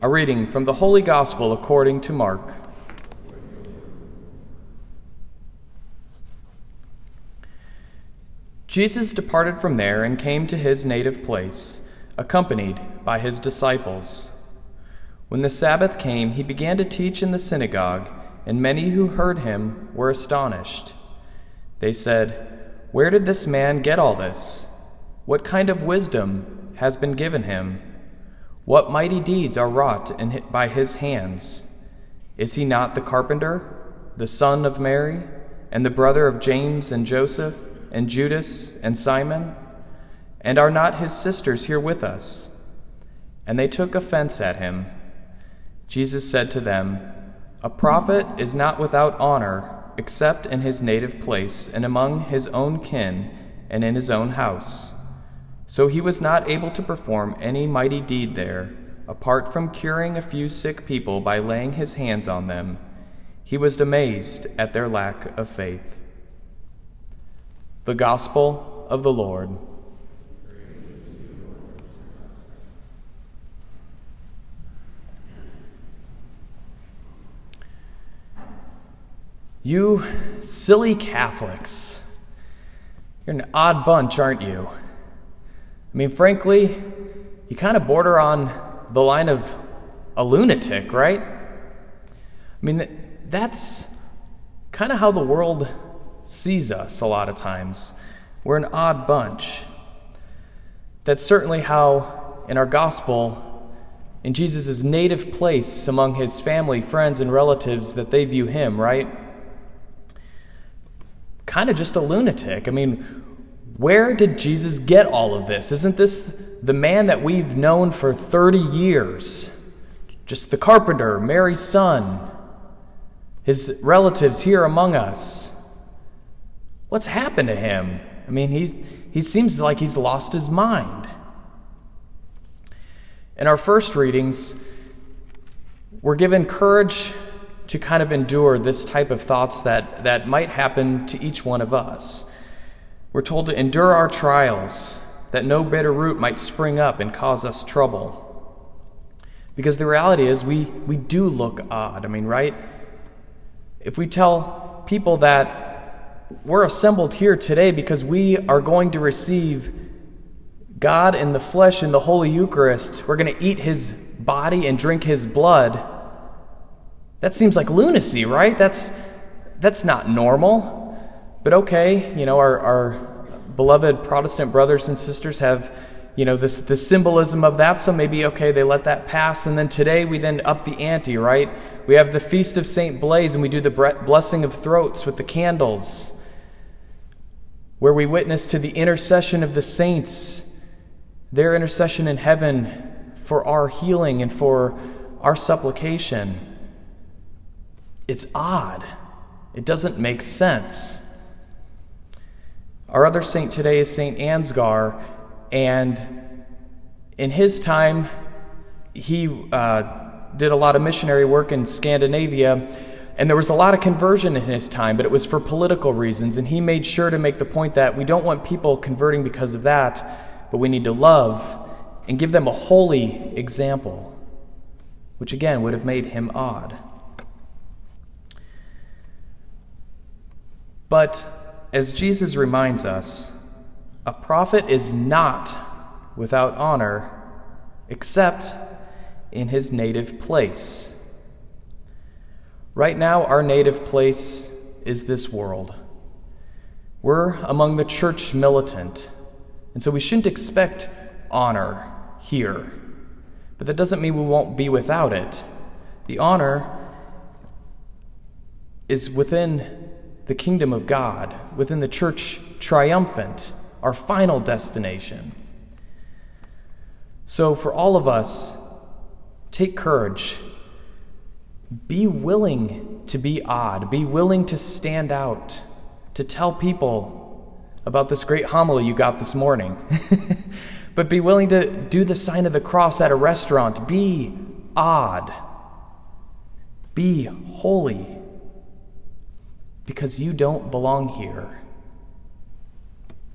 A reading from the Holy Gospel according to Mark. Jesus departed from there and came to his native place, accompanied by his disciples. When the Sabbath came, he began to teach in the synagogue, and many who heard him were astonished. They said, Where did this man get all this? What kind of wisdom has been given him? What mighty deeds are wrought in, by his hands? Is he not the carpenter, the son of Mary, and the brother of James and Joseph, and Judas and Simon? And are not his sisters here with us? And they took offense at him. Jesus said to them, A prophet is not without honor except in his native place and among his own kin and in his own house. So he was not able to perform any mighty deed there, apart from curing a few sick people by laying his hands on them. He was amazed at their lack of faith. The Gospel of the Lord. You silly Catholics. You're an odd bunch, aren't you? I mean, frankly, you kind of border on the line of a lunatic, right? I mean, that's kind of how the world sees us a lot of times. We're an odd bunch. That's certainly how, in our gospel, in Jesus' native place among his family, friends, and relatives, that they view him, right? Kind of just a lunatic. I mean, where did Jesus get all of this? Isn't this the man that we've known for 30 years? Just the carpenter, Mary's son, his relatives here among us. What's happened to him? I mean, he, he seems like he's lost his mind. In our first readings, we're given courage to kind of endure this type of thoughts that, that might happen to each one of us. We're told to endure our trials, that no bitter root might spring up and cause us trouble. Because the reality is, we, we do look odd. I mean, right? If we tell people that we're assembled here today because we are going to receive God in the flesh in the Holy Eucharist, we're going to eat his body and drink his blood. That seems like lunacy, right? That's, that's not normal. But okay, you know, our, our beloved Protestant brothers and sisters have, you know, this, the symbolism of that, so maybe, okay, they let that pass. And then today we then up the ante, right? We have the Feast of St. Blaise and we do the blessing of throats with the candles, where we witness to the intercession of the saints, their intercession in heaven for our healing and for our supplication. It's odd. It doesn't make sense. Our other saint today is Saint Ansgar, and in his time, he uh, did a lot of missionary work in Scandinavia, and there was a lot of conversion in his time, but it was for political reasons. And he made sure to make the point that we don't want people converting because of that, but we need to love and give them a holy example, which again would have made him odd. But as Jesus reminds us, a prophet is not without honor except in his native place. Right now, our native place is this world. We're among the church militant, and so we shouldn't expect honor here. But that doesn't mean we won't be without it. The honor is within the kingdom of God, within the church triumphant, our final destination. So, for all of us, take courage. Be willing to be odd. Be willing to stand out, to tell people about this great homily you got this morning. but be willing to do the sign of the cross at a restaurant. Be odd. Be holy because you don't belong here.